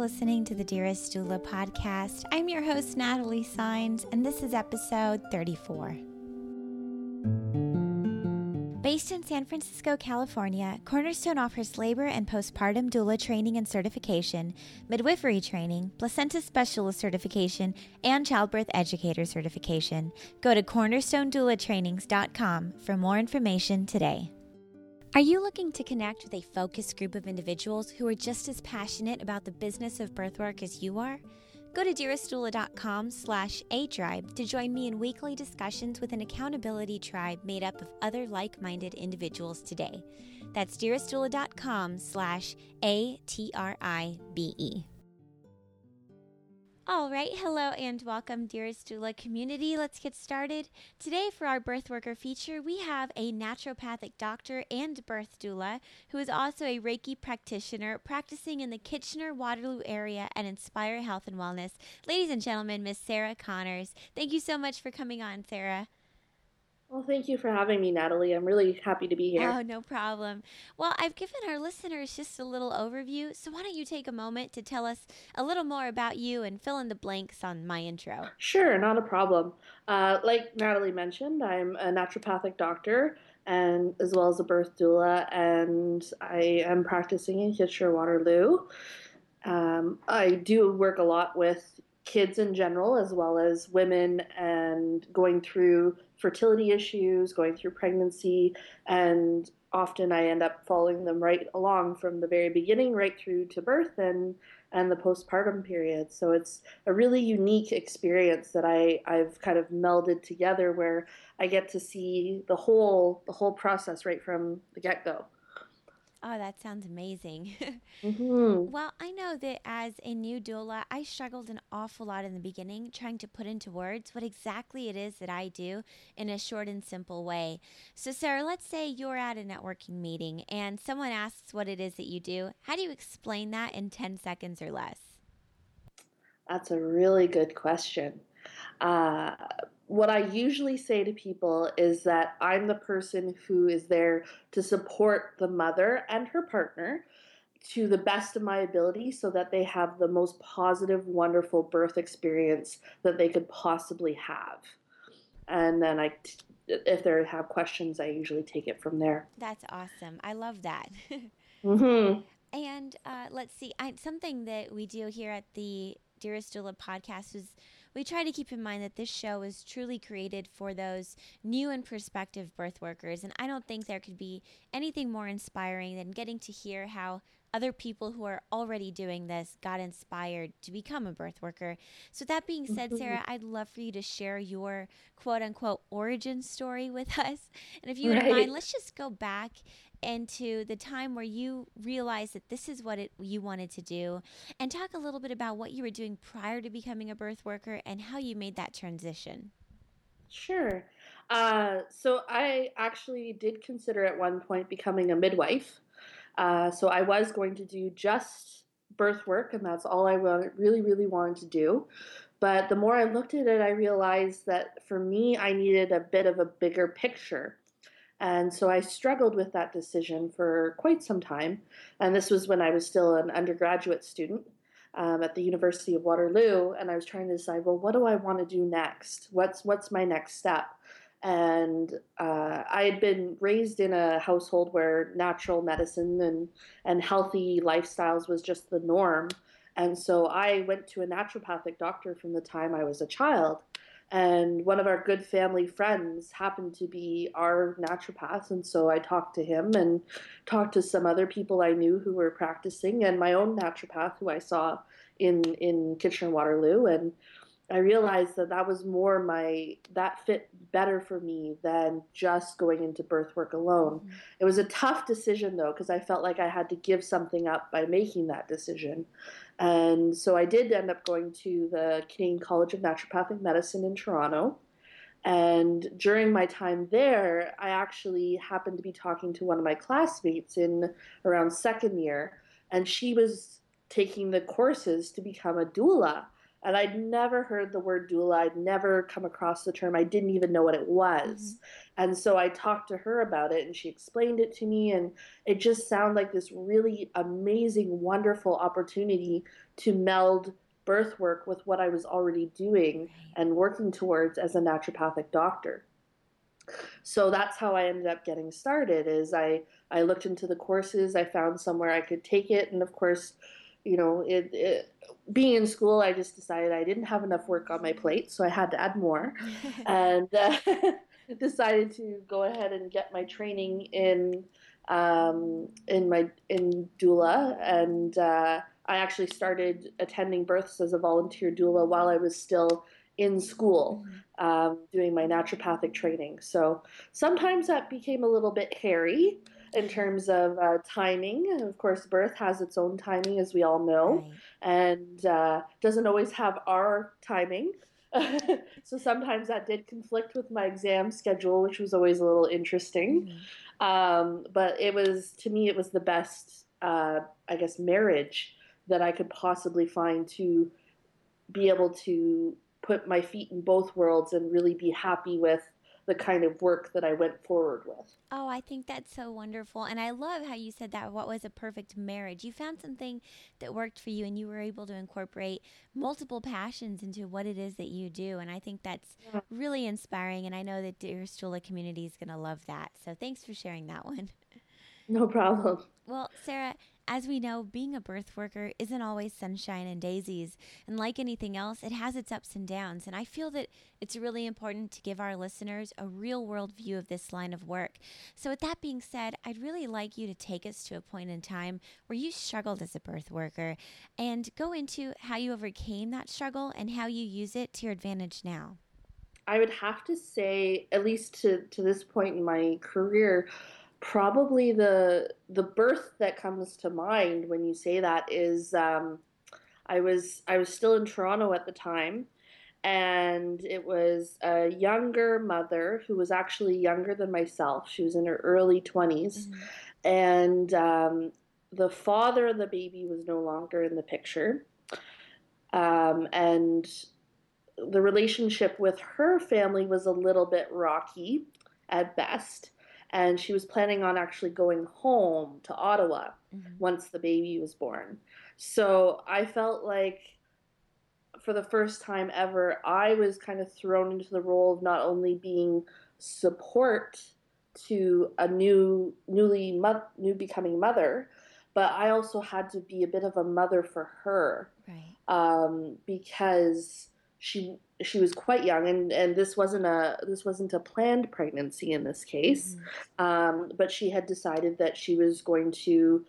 listening to the Dearest Doula podcast. I'm your host, Natalie Signs, and this is episode 34. Based in San Francisco, California, Cornerstone offers labor and postpartum doula training and certification, midwifery training, placenta specialist certification, and childbirth educator certification. Go to cornerstonedoulatrainings.com for more information today. Are you looking to connect with a focused group of individuals who are just as passionate about the business of birthwork as you are? Go to dearestdoula.com slash A-Tribe to join me in weekly discussions with an accountability tribe made up of other like-minded individuals today. That's dearestdoula.com slash A-T-R-I-B-E. All right, hello and welcome, dearest doula community. Let's get started. Today, for our birth worker feature, we have a naturopathic doctor and birth doula who is also a Reiki practitioner practicing in the Kitchener Waterloo area and Inspire Health and Wellness. Ladies and gentlemen, Miss Sarah Connors. Thank you so much for coming on, Sarah. Well, thank you for having me, Natalie. I'm really happy to be here. Oh, no problem. Well, I've given our listeners just a little overview, so why don't you take a moment to tell us a little more about you and fill in the blanks on my intro? Sure, not a problem. Uh, like Natalie mentioned, I'm a naturopathic doctor and as well as a birth doula, and I am practicing in Kitchener Waterloo. Um, I do work a lot with kids in general as well as women and going through fertility issues, going through pregnancy, and often I end up following them right along from the very beginning right through to birth and and the postpartum period. So it's a really unique experience that I I've kind of melded together where I get to see the whole the whole process right from the get-go. Oh, that sounds amazing. mm-hmm. Well, I know that as a new doula, I struggled an awful lot in the beginning trying to put into words what exactly it is that I do in a short and simple way. So, Sarah, let's say you're at a networking meeting and someone asks what it is that you do. How do you explain that in 10 seconds or less? That's a really good question. Uh, what I usually say to people is that I'm the person who is there to support the mother and her partner to the best of my ability so that they have the most positive, wonderful birth experience that they could possibly have. And then I, if they have questions, I usually take it from there. That's awesome. I love that. mm-hmm. And uh, let's see, I, something that we do here at the Dearest Doula podcast is we try to keep in mind that this show is truly created for those new and prospective birth workers. And I don't think there could be anything more inspiring than getting to hear how other people who are already doing this got inspired to become a birth worker. So, that being said, Sarah, mm-hmm. I'd love for you to share your quote unquote origin story with us. And if you right. wouldn't mind, let's just go back into the time where you realized that this is what it, you wanted to do and talk a little bit about what you were doing prior to becoming a birth worker and how you made that transition. Sure. Uh, so I actually did consider at one point becoming a midwife. Uh, so I was going to do just birth work, and that's all I really, really wanted to do. But the more I looked at it, I realized that for me, I needed a bit of a bigger picture. And so I struggled with that decision for quite some time. And this was when I was still an undergraduate student um, at the University of Waterloo. And I was trying to decide, well, what do I want to do next? What's, what's my next step? And uh, I had been raised in a household where natural medicine and, and healthy lifestyles was just the norm. And so I went to a naturopathic doctor from the time I was a child and one of our good family friends happened to be our naturopath and so i talked to him and talked to some other people i knew who were practicing and my own naturopath who i saw in in kitchener waterloo and I realized that that was more my that fit better for me than just going into birth work alone. Mm-hmm. It was a tough decision though because I felt like I had to give something up by making that decision. And so I did end up going to the Canadian College of Naturopathic Medicine in Toronto. And during my time there, I actually happened to be talking to one of my classmates in around second year, and she was taking the courses to become a doula and I'd never heard the word doula. I'd never come across the term. I didn't even know what it was. Mm-hmm. And so I talked to her about it and she explained it to me. And it just sounded like this really amazing, wonderful opportunity to meld birth work with what I was already doing and working towards as a naturopathic doctor. So that's how I ended up getting started is I, I looked into the courses, I found somewhere I could take it. And of course, you know, it, it, being in school, I just decided I didn't have enough work on my plate, so I had to add more, and uh, decided to go ahead and get my training in um, in my in doula, and uh, I actually started attending births as a volunteer doula while I was still in school mm-hmm. um, doing my naturopathic training. So sometimes that became a little bit hairy in terms of uh, timing. Of course, birth has its own timing, as we all know, right. and uh, doesn't always have our timing. so sometimes that did conflict with my exam schedule, which was always a little interesting. Mm-hmm. Um, but it was, to me, it was the best, uh, I guess, marriage that I could possibly find to be able to put my feet in both worlds and really be happy with the kind of work that I went forward with. Oh, I think that's so wonderful. And I love how you said that what was a perfect marriage. You found something that worked for you and you were able to incorporate multiple passions into what it is that you do. And I think that's yeah. really inspiring. And I know that Dearest Doula community is going to love that. So thanks for sharing that one. No problem. Well, Sarah, as we know, being a birth worker isn't always sunshine and daisies. And like anything else, it has its ups and downs. And I feel that it's really important to give our listeners a real world view of this line of work. So, with that being said, I'd really like you to take us to a point in time where you struggled as a birth worker and go into how you overcame that struggle and how you use it to your advantage now. I would have to say, at least to, to this point in my career, probably the the birth that comes to mind when you say that is um, I was I was still in Toronto at the time, and it was a younger mother who was actually younger than myself. She was in her early 20s mm-hmm. and um, the father of the baby was no longer in the picture, um, and the relationship with her family was a little bit rocky at best and she was planning on actually going home to Ottawa mm-hmm. once the baby was born. So I felt like for the first time ever, I was kind of thrown into the role of not only being support to a new, newly mo- new becoming mother, but I also had to be a bit of a mother for her, right? Um, because she she was quite young and, and this wasn't a this wasn't a planned pregnancy in this case mm-hmm. um, but she had decided that she was going to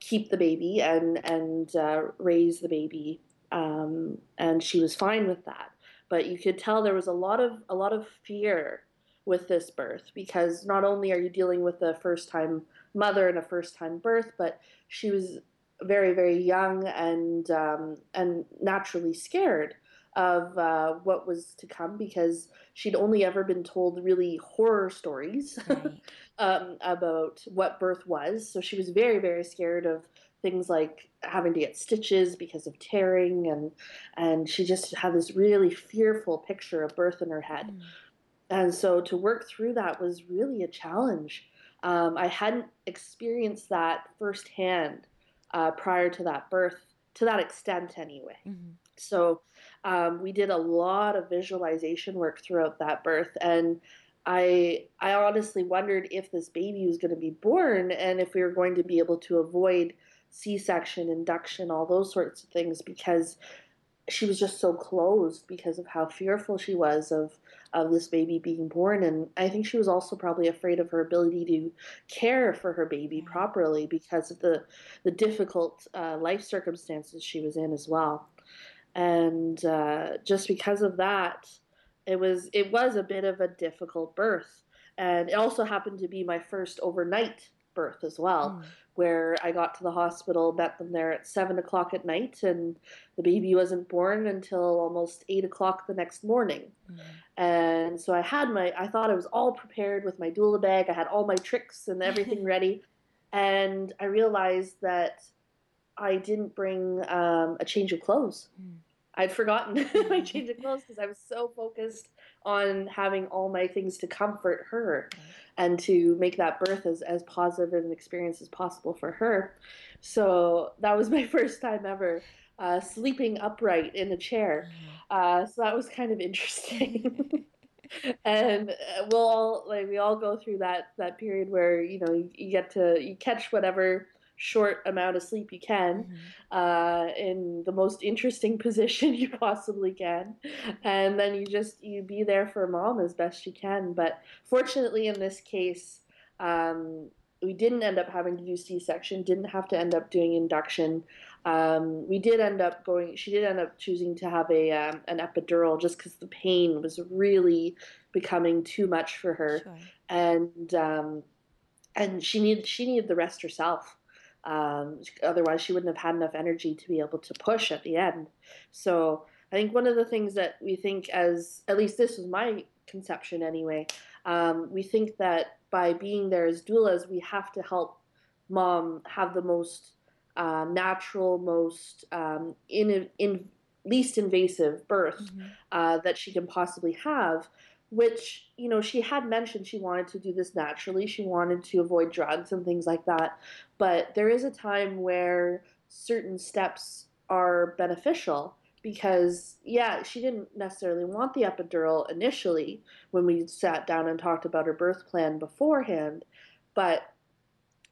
keep the baby and and uh, raise the baby um, and she was fine with that but you could tell there was a lot of a lot of fear with this birth because not only are you dealing with a first time mother and a first time birth but she was very very young and um, and naturally scared of uh, what was to come because she'd only ever been told really horror stories right. um, about what birth was. So she was very, very scared of things like having to get stitches because of tearing, and and she just had this really fearful picture of birth in her head. Mm. And so to work through that was really a challenge. Um, I hadn't experienced that firsthand uh, prior to that birth, to that extent anyway. Mm-hmm. So um, we did a lot of visualization work throughout that birth, and I I honestly wondered if this baby was going to be born and if we were going to be able to avoid C-section, induction, all those sorts of things because she was just so closed because of how fearful she was of of this baby being born and i think she was also probably afraid of her ability to care for her baby properly because of the the difficult uh, life circumstances she was in as well and uh, just because of that, it was it was a bit of a difficult birth, and it also happened to be my first overnight birth as well, mm. where I got to the hospital, met them there at seven o'clock at night, and the baby wasn't born until almost eight o'clock the next morning. Mm. And so I had my, I thought I was all prepared with my doula bag. I had all my tricks and everything ready, and I realized that I didn't bring um, a change of clothes. Mm. I'd forgotten my change of clothes because I was so focused on having all my things to comfort her and to make that birth as, as positive an experience as possible for her. So that was my first time ever uh, sleeping upright in a chair. Mm-hmm. Uh, so that was kind of interesting. and uh, we'll all like we all go through that that period where you know you, you get to you catch whatever short amount of sleep you can mm-hmm. uh, in the most interesting position you possibly can. And then you just you be there for mom as best you can. But fortunately in this case um, we didn't end up having to do c-section didn't have to end up doing induction. Um, we did end up going she did end up choosing to have a um, an epidural just because the pain was really becoming too much for her. Sure. and um, and she needed she needed the rest herself um, otherwise, she wouldn't have had enough energy to be able to push at the end. So I think one of the things that we think, as at least this was my conception anyway, um, we think that by being there as doulas, we have to help mom have the most uh, natural, most um, in, in least invasive birth mm-hmm. uh, that she can possibly have which you know she had mentioned she wanted to do this naturally. She wanted to avoid drugs and things like that. But there is a time where certain steps are beneficial because yeah she didn't necessarily want the epidural initially when we sat down and talked about her birth plan beforehand. But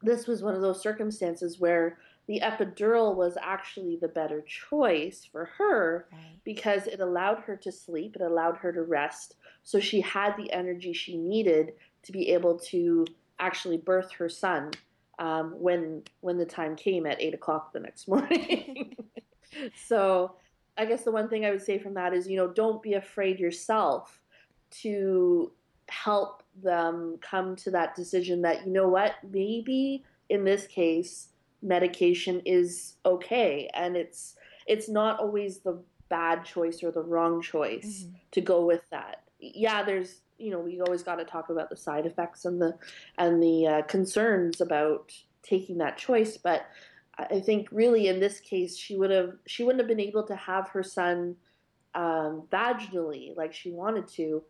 this was one of those circumstances where the epidural was actually the better choice for her right. because it allowed her to sleep, it allowed her to rest. So she had the energy she needed to be able to actually birth her son um, when when the time came at eight o'clock the next morning. so I guess the one thing I would say from that is, you know, don't be afraid yourself to help them come to that decision that, you know what, maybe in this case, medication is okay and it's it's not always the bad choice or the wrong choice mm-hmm. to go with that yeah there's you know we always got to talk about the side effects and the and the uh, concerns about taking that choice but i think really in this case she would have she wouldn't have been able to have her son um, vaginally like she wanted to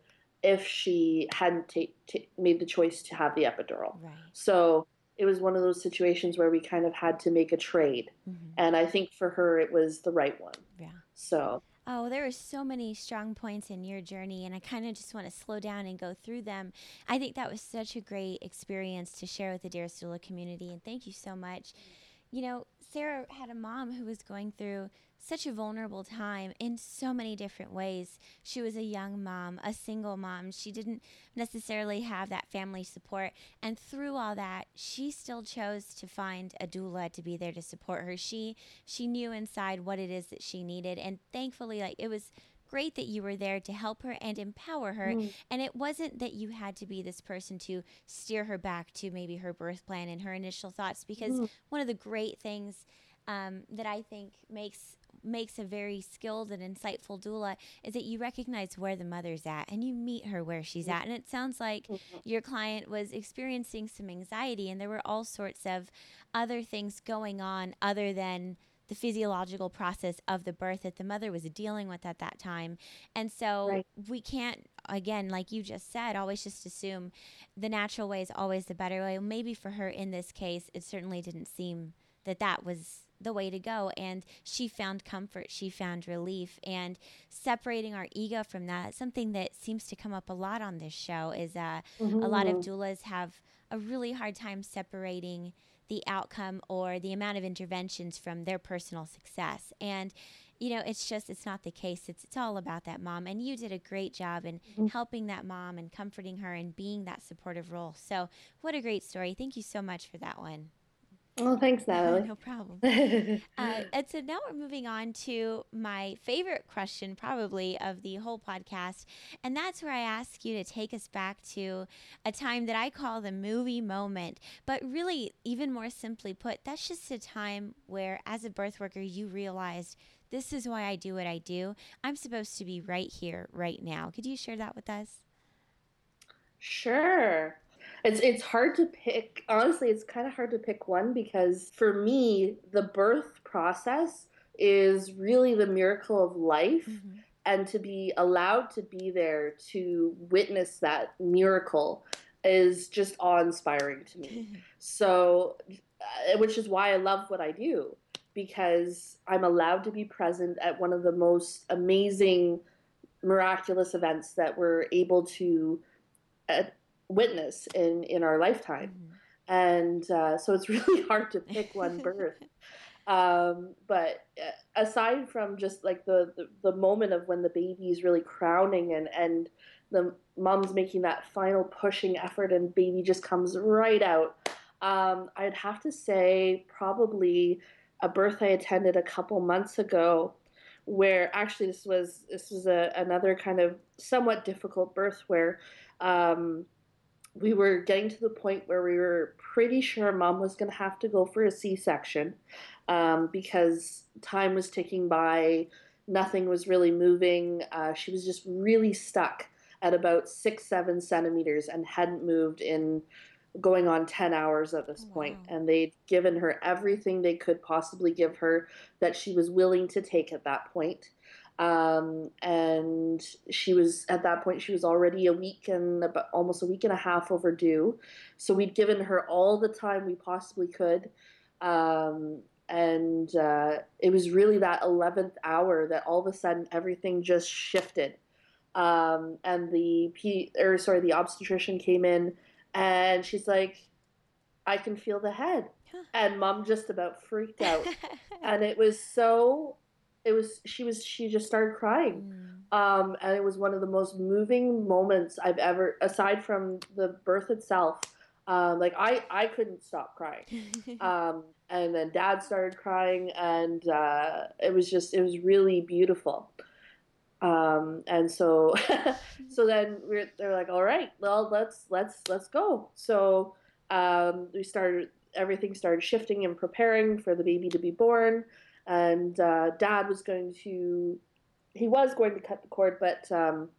if she hadn't ta- ta- made the choice to have the epidural right. so it was one of those situations where we kind of had to make a trade. Mm-hmm. And I think for her, it was the right one. Yeah. So. Oh, there are so many strong points in your journey, and I kind of just want to slow down and go through them. I think that was such a great experience to share with the Dearest Doula community, and thank you so much. You know, Sarah had a mom who was going through such a vulnerable time in so many different ways. She was a young mom, a single mom. She didn't necessarily have that family support. And through all that, she still chose to find a doula to be there to support her. She she knew inside what it is that she needed. And thankfully, like it was great that you were there to help her and empower her. Mm. And it wasn't that you had to be this person to steer her back to maybe her birth plan and her initial thoughts, because mm. one of the great things um, that I think makes makes a very skilled and insightful doula is that you recognize where the mother's at and you meet her where she's at. And it sounds like mm-hmm. your client was experiencing some anxiety and there were all sorts of other things going on other than the physiological process of the birth that the mother was dealing with at that time. And so right. we can't, again, like you just said, always just assume the natural way is always the better way. Maybe for her in this case, it certainly didn't seem that that was the way to go. And she found comfort, she found relief. And separating our ego from that, something that seems to come up a lot on this show, is uh, mm-hmm. a lot of mm-hmm. doulas have a really hard time separating the outcome or the amount of interventions from their personal success. And you know, it's just it's not the case. It's it's all about that mom, and you did a great job in mm-hmm. helping that mom and comforting her and being that supportive role. So, what a great story! Thank you so much for that one. Well, thanks, Natalie. no problem. uh, and so now we're moving on to my favorite question, probably, of the whole podcast. And that's where I ask you to take us back to a time that I call the movie moment. But really, even more simply put, that's just a time where, as a birth worker, you realized this is why I do what I do. I'm supposed to be right here, right now. Could you share that with us? Sure. It's it's hard to pick. Honestly, it's kind of hard to pick one because for me, the birth process is really the miracle of life. Mm-hmm. And to be allowed to be there to witness that miracle is just awe inspiring to me. so, uh, which is why I love what I do because I'm allowed to be present at one of the most amazing, miraculous events that we're able to uh, witness in in our lifetime. Mm-hmm. And uh, so it's really hard to pick one birth. Um, but uh, aside from just like the, the, the moment of when the baby is really crowning and and the mom's making that final pushing effort and baby just comes right out, um, I'd have to say probably a birth I attended a couple months ago, where actually this was this was a, another kind of somewhat difficult birth where. Um, we were getting to the point where we were pretty sure mom was going to have to go for a C section um, because time was ticking by, nothing was really moving. Uh, she was just really stuck at about six, seven centimeters and hadn't moved in going on 10 hours at this oh, point. Wow. And they'd given her everything they could possibly give her that she was willing to take at that point. Um, and she was at that point she was already a week and about almost a week and a half overdue. So we'd given her all the time we possibly could. Um, and uh, it was really that 11th hour that all of a sudden everything just shifted. Um, and the P, or sorry the obstetrician came in and she's like i can feel the head. And mom just about freaked out. And it was so it was she was she just started crying. Mm. um, and it was one of the most moving moments i've ever aside from the birth itself um, like i i couldn't stop crying. Um, and then dad started crying and uh, it was just it was really beautiful. Um, and so so then we're they're like all right well let's let's let's go. So um, we started everything started shifting and preparing for the baby to be born and uh, dad was going to he was going to cut the cord but um,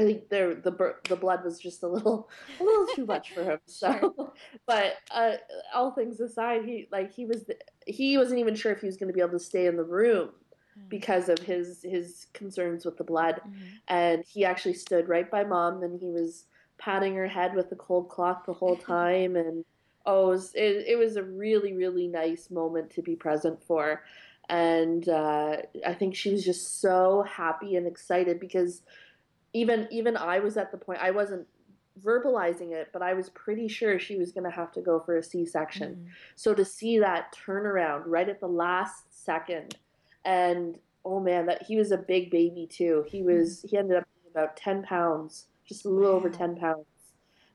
I think there the the blood was just a little a little too much for him. So, sure. but uh, all things aside, he like he was he wasn't even sure if he was going to be able to stay in the room mm. because of his his concerns with the blood, mm-hmm. and he actually stood right by mom and he was patting her head with a cold cloth the whole time and oh it was, it, it was a really really nice moment to be present for and uh, I think she was just so happy and excited because even even I was at the point I wasn't verbalizing it, but I was pretty sure she was going to have to go for a C-section. Mm-hmm. So to see that turnaround right at the last second, and oh man, that he was a big baby too. He mm-hmm. was he ended up about ten pounds, just a little wow. over ten pounds,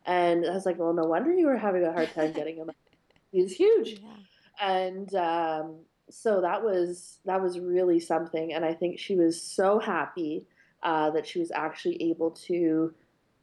and I was like, well, no wonder you were having a hard time getting him. He's huge, yeah. and um, so that was that was really something, and I think she was so happy uh, that she was actually able to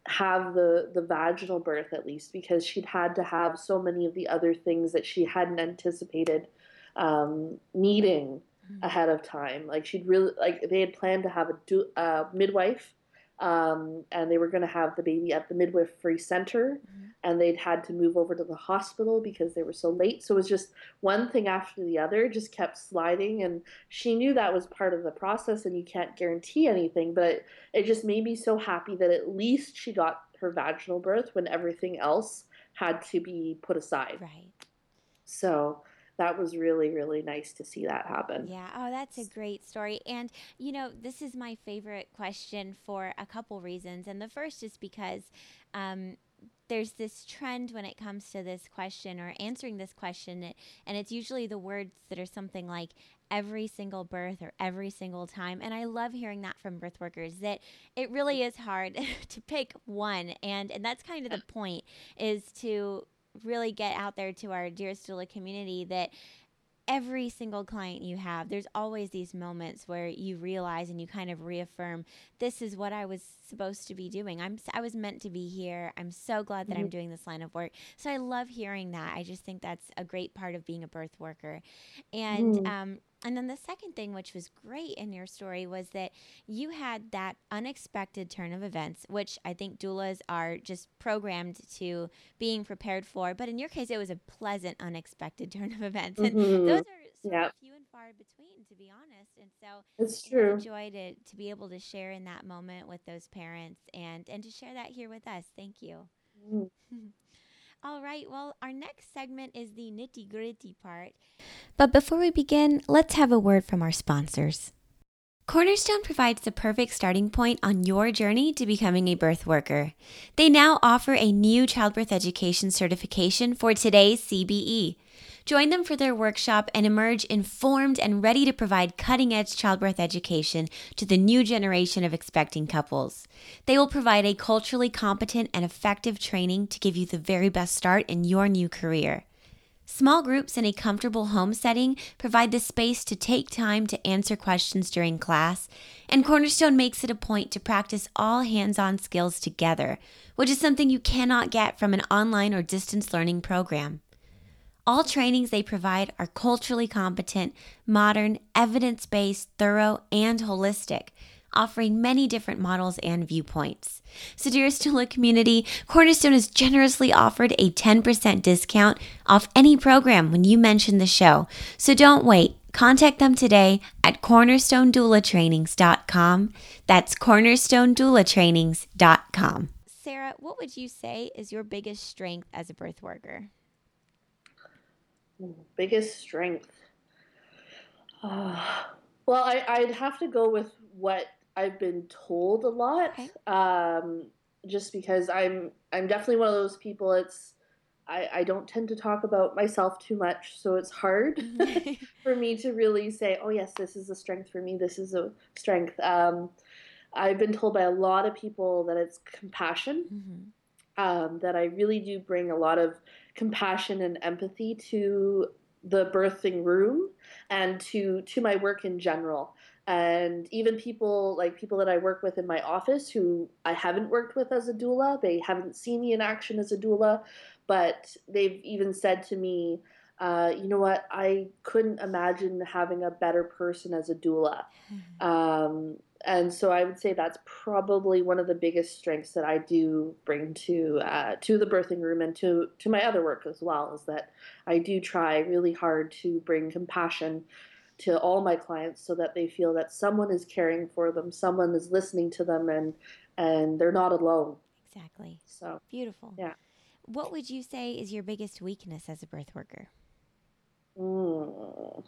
have the the vaginal birth at least because she'd had to have so many of the other things that she hadn't anticipated um, needing mm-hmm. ahead of time. Like she'd really like they had planned to have a du- uh, midwife um, and they were going to have the baby at the midwifery center, mm-hmm. and they'd had to move over to the hospital because they were so late. So it was just one thing after the other, just kept sliding, and she knew that was part of the process, and you can't guarantee anything. But it, it just made me so happy that at least she got her vaginal birth when everything else had to be put aside. Right. So that was really really nice to see that happen. Yeah. Oh, that's a great story. And you know, this is my favorite question for a couple reasons. And the first is because um, there's this trend when it comes to this question or answering this question, and it's usually the words that are something like every single birth or every single time. And I love hearing that from birth workers that it really is hard to pick one. And and that's kind of the point is to really get out there to our Dearest Doula community that every single client you have, there's always these moments where you realize and you kind of reaffirm, this is what I was supposed to be doing. I'm I was meant to be here. I'm so glad that mm-hmm. I'm doing this line of work. So I love hearing that. I just think that's a great part of being a birth worker. And mm. um, and then the second thing, which was great in your story, was that you had that unexpected turn of events, which I think doulas are just programmed to being prepared for. But in your case, it was a pleasant, unexpected turn of events. And mm-hmm. those are so yep. few and far between, to be honest. And so it's true. joy to, to be able to share in that moment with those parents and, and to share that here with us. Thank you. Mm. All right, well, our next segment is the nitty gritty part. But before we begin, let's have a word from our sponsors. Cornerstone provides the perfect starting point on your journey to becoming a birth worker. They now offer a new childbirth education certification for today's CBE. Join them for their workshop and emerge informed and ready to provide cutting edge childbirth education to the new generation of expecting couples. They will provide a culturally competent and effective training to give you the very best start in your new career. Small groups in a comfortable home setting provide the space to take time to answer questions during class, and Cornerstone makes it a point to practice all hands on skills together, which is something you cannot get from an online or distance learning program. All trainings they provide are culturally competent, modern, evidence based, thorough, and holistic offering many different models and viewpoints. So, Dearest Doula community, Cornerstone has generously offered a 10% discount off any program when you mention the show. So, don't wait. Contact them today at cornerstonedoulatrainings.com. That's cornerstonedoulatrainings.com. Sarah, what would you say is your biggest strength as a birth worker? Biggest strength. Uh, well, I, I'd have to go with what I've been told a lot. Okay. Um, just because I'm I'm definitely one of those people. It's I, I don't tend to talk about myself too much, so it's hard mm-hmm. for me to really say, oh yes, this is a strength for me. This is a strength. Um, I've been told by a lot of people that it's compassion. Mm-hmm. Um, that I really do bring a lot of compassion and empathy to the birthing room and to to my work in general and even people like people that I work with in my office who I haven't worked with as a doula, they haven't seen me in action as a doula, but they've even said to me, uh, you know what, I couldn't imagine having a better person as a doula. Mm-hmm. Um, and so I would say that's probably one of the biggest strengths that I do bring to uh, to the birthing room and to to my other work as well is that I do try really hard to bring compassion to all my clients so that they feel that someone is caring for them, someone is listening to them, and and they're not alone. Exactly. So beautiful. Yeah. What would you say is your biggest weakness as a birth worker? Mm.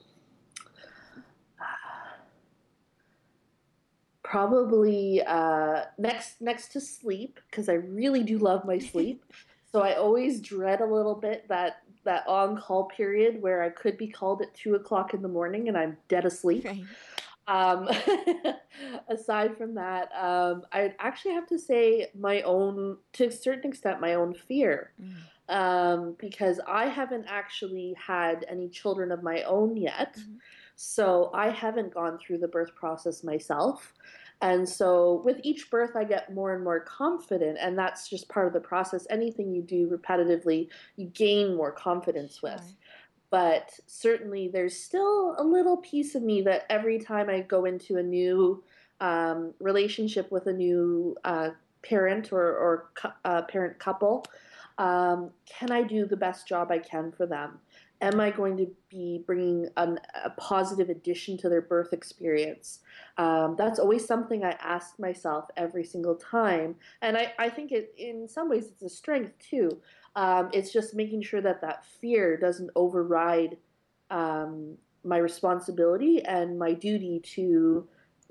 Probably uh, next next to sleep because I really do love my sleep. so I always dread a little bit that that on call period where I could be called at two o'clock in the morning and I'm dead asleep. Right. Um, aside from that, um, I actually have to say my own, to a certain extent, my own fear. Mm. Um, because I haven't actually had any children of my own yet. Mm-hmm. So I haven't gone through the birth process myself. And so with each birth, I get more and more confident, and that's just part of the process. Anything you do repetitively, you gain more confidence with. But certainly, there's still a little piece of me that every time I go into a new um, relationship with a new uh, parent or, or uh, parent couple, um, can I do the best job I can for them? Am I going to be bringing an, a positive addition to their birth experience? Um, that's always something I ask myself every single time. And I, I think it, in some ways it's a strength too. Um, it's just making sure that that fear doesn't override um, my responsibility and my duty to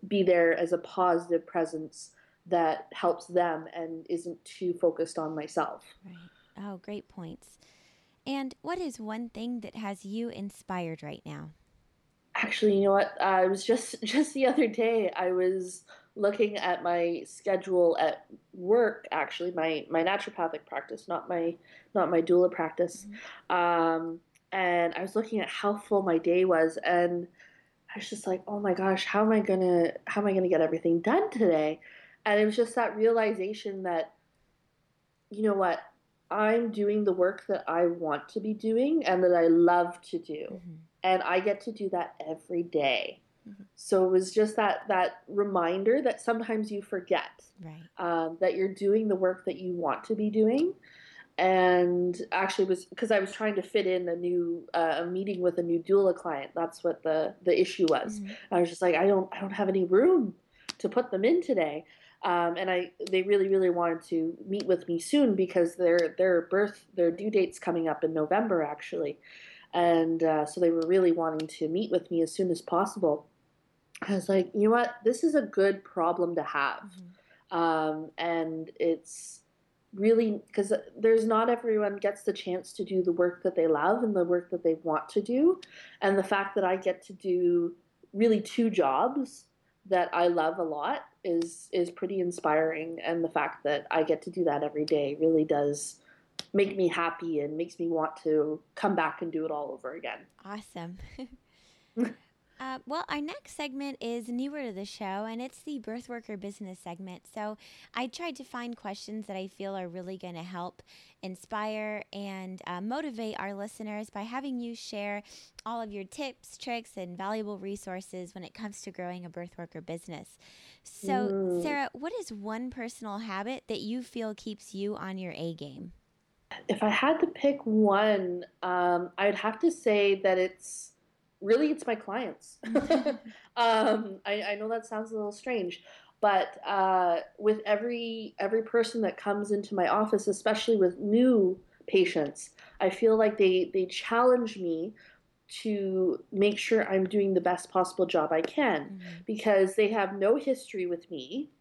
be there as a positive presence that helps them and isn't too focused on myself. Right. Oh, great points. And what is one thing that has you inspired right now? Actually, you know what? Uh, I was just just the other day. I was looking at my schedule at work. Actually, my my naturopathic practice, not my not my doula practice. Mm-hmm. Um, and I was looking at how full my day was, and I was just like, "Oh my gosh, how am I gonna how am I gonna get everything done today?" And it was just that realization that, you know what, I'm doing the work that I want to be doing and that I love to do. Mm-hmm. And I get to do that every day. Mm-hmm. So it was just that that reminder that sometimes you forget right. um, that you're doing the work that you want to be doing, and actually was because I was trying to fit in a new uh, a meeting with a new doula client. That's what the the issue was. Mm-hmm. I was just like, I don't I don't have any room to put them in today. Um, and I they really really wanted to meet with me soon because their their birth their due date's coming up in November actually, and uh, so they were really wanting to meet with me as soon as possible. I was like, you know what, this is a good problem to have, mm-hmm. um, and it's really because there's not everyone gets the chance to do the work that they love and the work that they want to do and the fact that i get to do really two jobs that i love a lot is is pretty inspiring and the fact that i get to do that every day really does make me happy and makes me want to come back and do it all over again. Awesome Uh, well, our next segment is newer to the show, and it's the birth worker business segment. So I tried to find questions that I feel are really going to help inspire and uh, motivate our listeners by having you share all of your tips, tricks, and valuable resources when it comes to growing a birth worker business. So. Sarah, what is one personal habit that you feel keeps you on your A game? If I had to pick one, um, I'd have to say that it's really it's my clients. um, I, I, know that sounds a little strange, but uh, with every every person that comes into my office, especially with new patients, I feel like they they challenge me to make sure I'm doing the best possible job I can mm-hmm. because they have no history with me.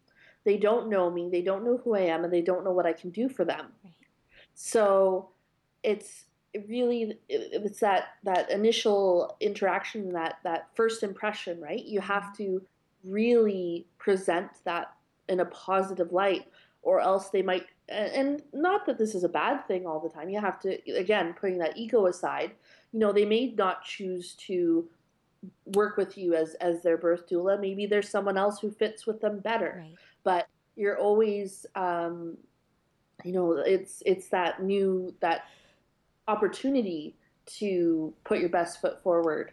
They don't know me, they don't know who I am, and they don't know what I can do for them. Right. So it's it really it's that that initial interaction that that first impression right you have mm-hmm. to really present that in a positive light or else they might and not that this is a bad thing all the time you have to again putting that ego aside you know they may not choose to work with you as as their birth doula maybe there's someone else who fits with them better right. but you're always um you know it's it's that new that opportunity to put your best foot forward.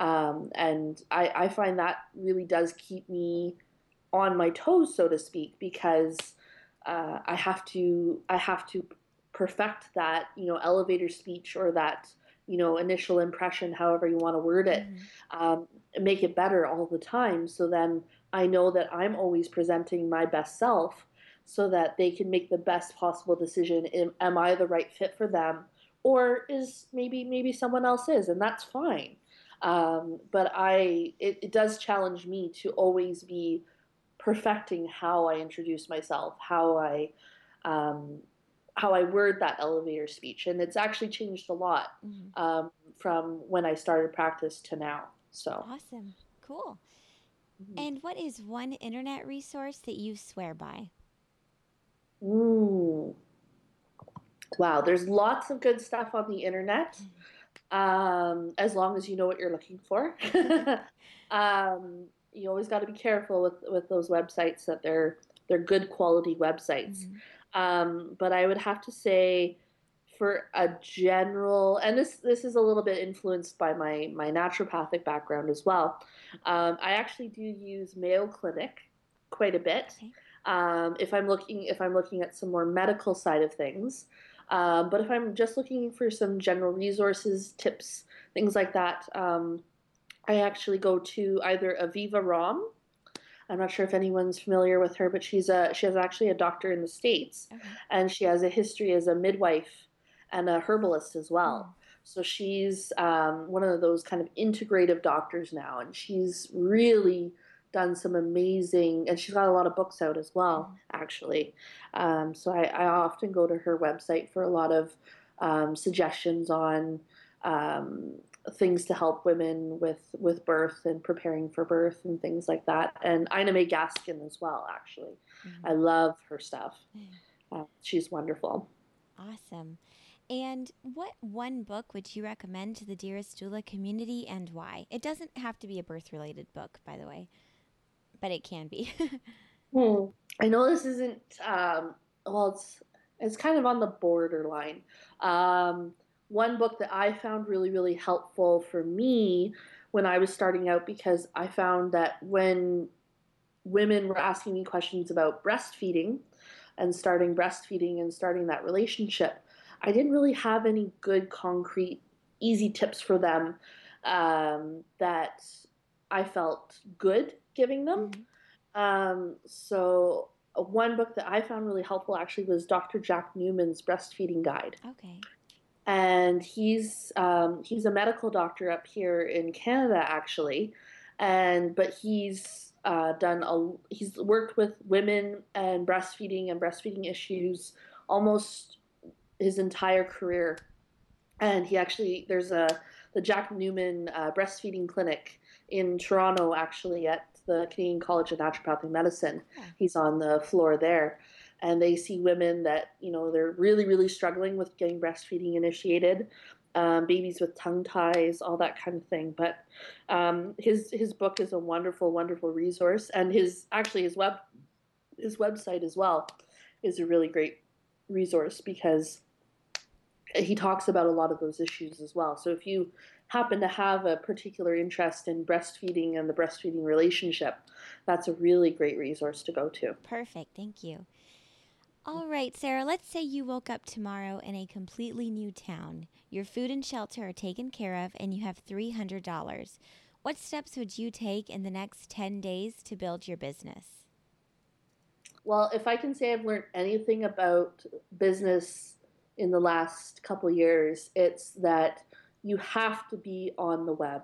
Um, and I, I find that really does keep me on my toes, so to speak, because uh, I have to I have to perfect that you know elevator speech or that you know initial impression, however you want to word it, mm-hmm. um, make it better all the time. So then I know that I'm always presenting my best self, so that they can make the best possible decision. Am, am I the right fit for them? Or is maybe maybe someone else is, and that's fine. Um, but I it, it does challenge me to always be perfecting how I introduce myself, how I um, how I word that elevator speech, and it's actually changed a lot mm-hmm. um, from when I started practice to now. So awesome, cool. Mm-hmm. And what is one internet resource that you swear by? Ooh, wow, there's lots of good stuff on the internet. Um, as long as you know what you're looking for. um, you always got to be careful with, with those websites that they're they're good quality websites. Mm-hmm. Um, but I would have to say, for a general, and this this is a little bit influenced by my my naturopathic background as well. Um, I actually do use Mayo Clinic quite a bit. Okay. Um, if I'm looking if I'm looking at some more medical side of things, um, but if I'm just looking for some general resources, tips, things like that, um, I actually go to either Aviva Romm. I'm not sure if anyone's familiar with her, but she's a she has actually a doctor in the states, okay. and she has a history as a midwife and a herbalist as well. Oh. So she's um, one of those kind of integrative doctors now, and she's really done some amazing, and she's got a lot of books out as well, mm-hmm. actually. Um, so I, I, often go to her website for a lot of um, suggestions on um, things to help women with with birth and preparing for birth and things like that. And Ina May Gaskin as well, actually. Mm-hmm. I love her stuff. Uh, she's wonderful. Awesome. And what one book would you recommend to the Dearest Doula community and why? It doesn't have to be a birth related book, by the way but it can be. hmm. I know this isn't um, well. It's it's kind of on the borderline. Um, one book that I found really really helpful for me when I was starting out because I found that when women were asking me questions about breastfeeding and starting breastfeeding and starting that relationship, I didn't really have any good, concrete, easy tips for them um, that I felt good giving them. Mm-hmm. Um, so uh, one book that I found really helpful actually was Dr. Jack Newman's Breastfeeding Guide. Okay. And he's um, he's a medical doctor up here in Canada actually, and but he's uh, done a he's worked with women and breastfeeding and breastfeeding issues almost his entire career. And he actually there's a the Jack Newman uh, breastfeeding clinic in Toronto actually at the Canadian College of Naturopathic Medicine. Yeah. He's on the floor there. And they see women that, you know, they're really, really struggling with getting breastfeeding initiated, um, babies with tongue ties, all that kind of thing. But um, his his book is a wonderful, wonderful resource, and his actually his web his website as well is a really great resource because he talks about a lot of those issues as well. So if you happen to have a particular interest in breastfeeding and the breastfeeding relationship, that's a really great resource to go to. Perfect. Thank you. All right, Sarah, let's say you woke up tomorrow in a completely new town. Your food and shelter are taken care of, and you have $300. What steps would you take in the next 10 days to build your business? Well, if I can say I've learned anything about business in the last couple years, it's that you have to be on the web.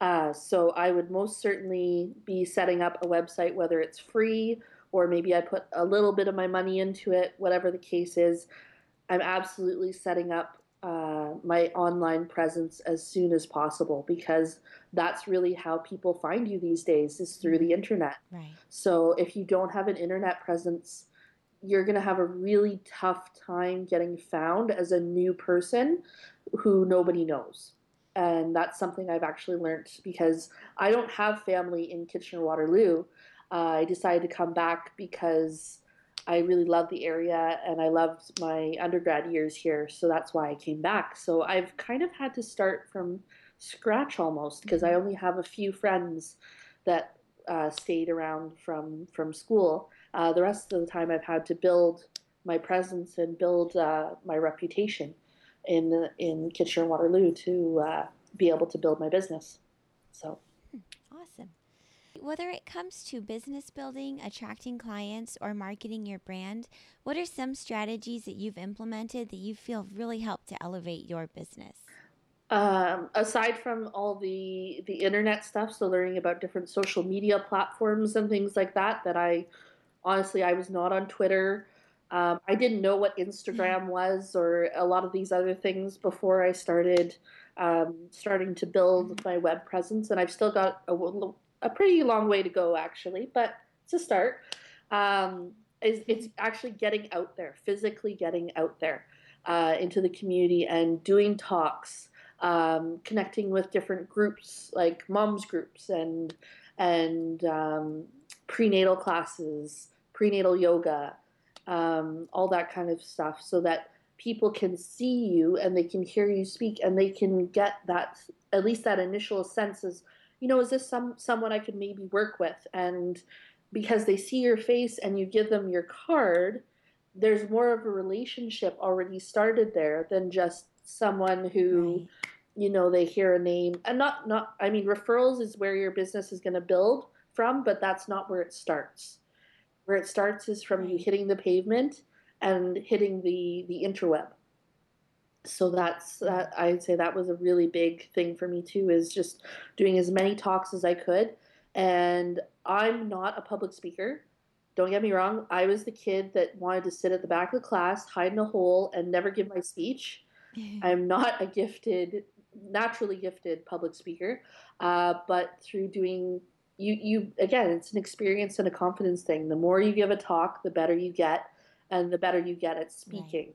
Uh, so I would most certainly be setting up a website, whether it's free or maybe I put a little bit of my money into it, whatever the case is. I'm absolutely setting up uh, my online presence as soon as possible because that's really how people find you these days is through the mm-hmm. internet. Right. So if you don't have an internet presence, you're going to have a really tough time getting found as a new person who nobody knows. And that's something I've actually learned because I don't have family in Kitchener Waterloo. Uh, I decided to come back because I really love the area and I loved my undergrad years here. So that's why I came back. So I've kind of had to start from scratch almost because I only have a few friends that uh, stayed around from, from school. Uh, the rest of the time, I've had to build my presence and build uh, my reputation in in Kitchener Waterloo to uh, be able to build my business. So awesome. Whether it comes to business building, attracting clients, or marketing your brand, what are some strategies that you've implemented that you feel really help to elevate your business? Um, aside from all the the internet stuff, so learning about different social media platforms and things like that, that I honestly I was not on Twitter. Um, I didn't know what Instagram was or a lot of these other things before I started um, starting to build my web presence, and I've still got a, a, pretty long way to go actually, but it's a start. Um, it's, it's, actually getting out there, physically getting out there uh, into the community and doing talks, um, connecting with different groups like moms groups and and um, prenatal classes, prenatal yoga um, all that kind of stuff, so that people can see you and they can hear you speak and they can get that at least that initial sense is, you know, is this some someone I could maybe work with? And because they see your face and you give them your card, there's more of a relationship already started there than just someone who right. you know they hear a name and not not i mean referrals is where your business is going to build from but that's not where it starts where it starts is from you hitting the pavement and hitting the the interweb. So that's that. I'd say that was a really big thing for me too. Is just doing as many talks as I could. And I'm not a public speaker. Don't get me wrong. I was the kid that wanted to sit at the back of the class, hide in a hole, and never give my speech. I'm not a gifted, naturally gifted public speaker, uh, but through doing you you again it's an experience and a confidence thing. The more you give a talk the better you get and the better you get at speaking.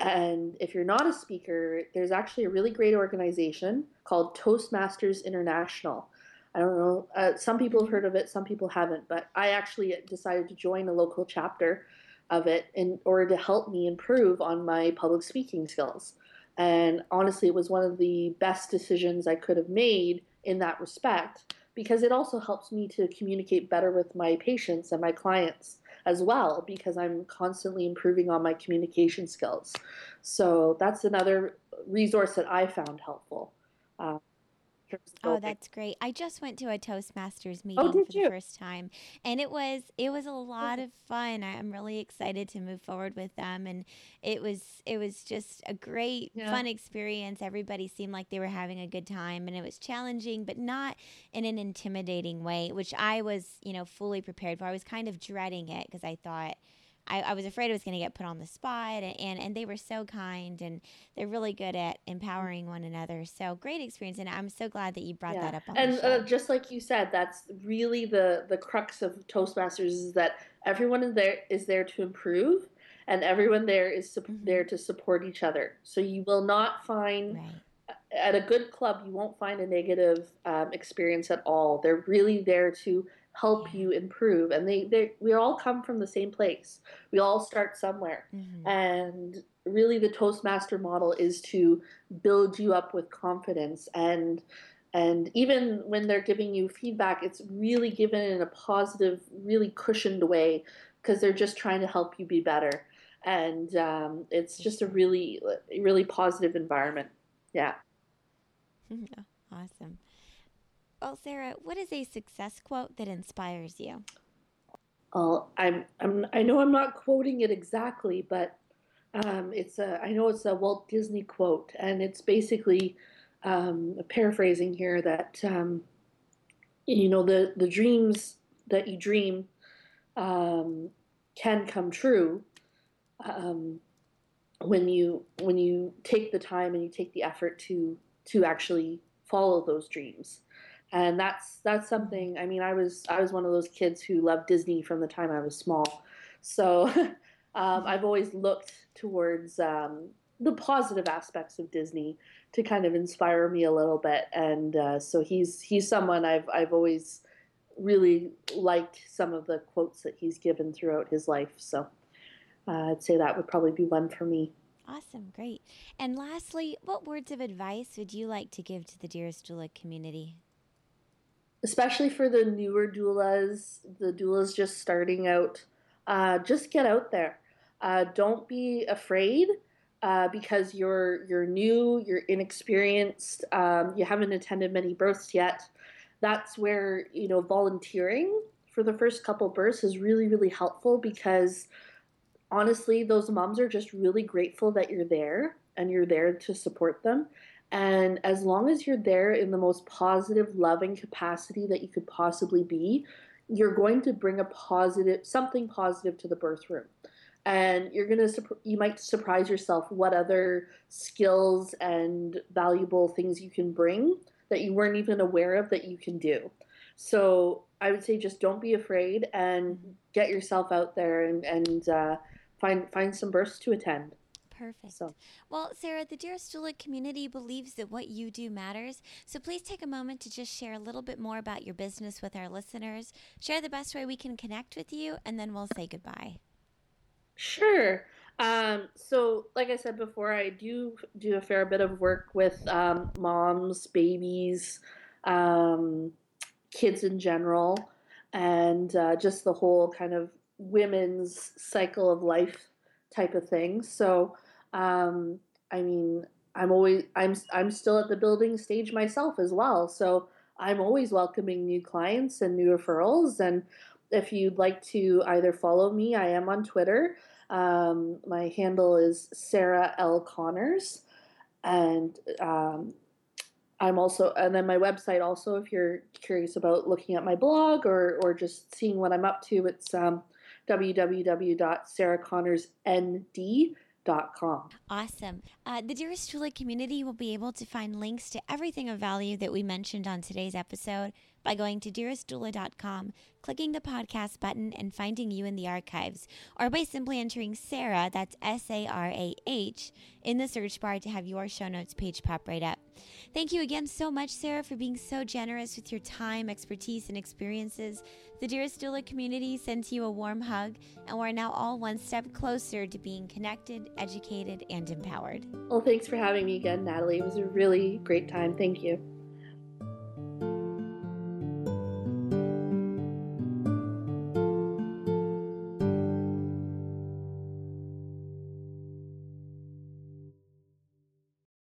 Right. and if you're not a speaker there's actually a really great organization called toastmasters international. I don't know uh, some people have heard of it some people haven't but i actually decided to join a local chapter of it in order to help me improve on my public speaking skills. And honestly it was one of the best decisions i could have made in that respect because it also helps me to communicate better with my patients and my clients as well because I'm constantly improving on my communication skills. So that's another resource that I found helpful. Uh, Oh, that's great. I just went to a Toastmasters oh, meeting oh, for you? the first time and it was it was a lot of fun. I'm really excited to move forward with them and it was it was just a great yeah. fun experience. Everybody seemed like they were having a good time and it was challenging but not in an intimidating way, which I was, you know, fully prepared for. I was kind of dreading it because I thought I, I was afraid I was going to get put on the spot, and, and, and they were so kind, and they're really good at empowering one another. So great experience, and I'm so glad that you brought yeah. that up. and uh, just like you said, that's really the the crux of Toastmasters is that everyone is there is there to improve, and everyone there is su- mm-hmm. there to support each other. So you will not find. Right at a good club, you won't find a negative um, experience at all. They're really there to help you improve and they, they we all come from the same place. We all start somewhere. Mm-hmm. and really the toastmaster model is to build you up with confidence and and even when they're giving you feedback it's really given in a positive really cushioned way because they're just trying to help you be better. And um, it's just a really really positive environment. Yeah. Awesome well, Sarah, what is a success quote that inspires you? Uh, I'm, I'm, I know I'm not quoting it exactly, but um, it's a, I know it's a Walt Disney quote, and it's basically um, paraphrasing here that um, you know the the dreams that you dream um, can come true um, when you when you take the time and you take the effort to to actually follow those dreams and that's that's something i mean i was i was one of those kids who loved disney from the time i was small. So um, i've always looked towards um, the positive aspects of disney to kind of inspire me a little bit. And uh, so he's he's someone i've i've always really liked some of the quotes that he's given throughout his life. So uh, i'd say that would probably be one for me. Awesome, great. And lastly, what words of advice would you like to give to the Dearest Doula community? Especially for the newer doulas, the doulas just starting out, uh, just get out there. Uh, don't be afraid uh, because you're you're new, you're inexperienced, um, you haven't attended many births yet. That's where you know volunteering for the first couple births is really really helpful because honestly, those moms are just really grateful that you're there and you're there to support them. And as long as you're there in the most positive, loving capacity that you could possibly be, you're going to bring a positive, something positive to the birth room. And you're going to, you might surprise yourself what other skills and valuable things you can bring that you weren't even aware of that you can do. So I would say just don't be afraid and get yourself out there and, and uh, find, find some births to attend. Perfect. So. Well, Sarah, the Dearest Doula community believes that what you do matters. So please take a moment to just share a little bit more about your business with our listeners. Share the best way we can connect with you, and then we'll say goodbye. Sure. Um, so, like I said before, I do do a fair bit of work with um, moms, babies, um, kids in general, and uh, just the whole kind of women's cycle of life type of thing. So, um, I mean, I'm always I'm I'm still at the building stage myself as well. So I'm always welcoming new clients and new referrals. And if you'd like to either follow me, I am on Twitter. Um, my handle is Sarah L Connors, and um, I'm also and then my website also. If you're curious about looking at my blog or or just seeing what I'm up to, it's um, www.sarahconnorsnd.com Awesome. Uh, the Dearest Doula community will be able to find links to everything of value that we mentioned on today's episode by going to dearestdoula.com, clicking the podcast button, and finding you in the archives, or by simply entering Sarah, that's S A R A H, in the search bar to have your show notes page pop right up. Thank you again so much, Sarah, for being so generous with your time, expertise, and experiences. The Dearest Doula community sends you a warm hug, and we're now all one step closer to being connected, educated, and empowered. Well, thanks for having me again, Natalie. It was a really great time. Thank you.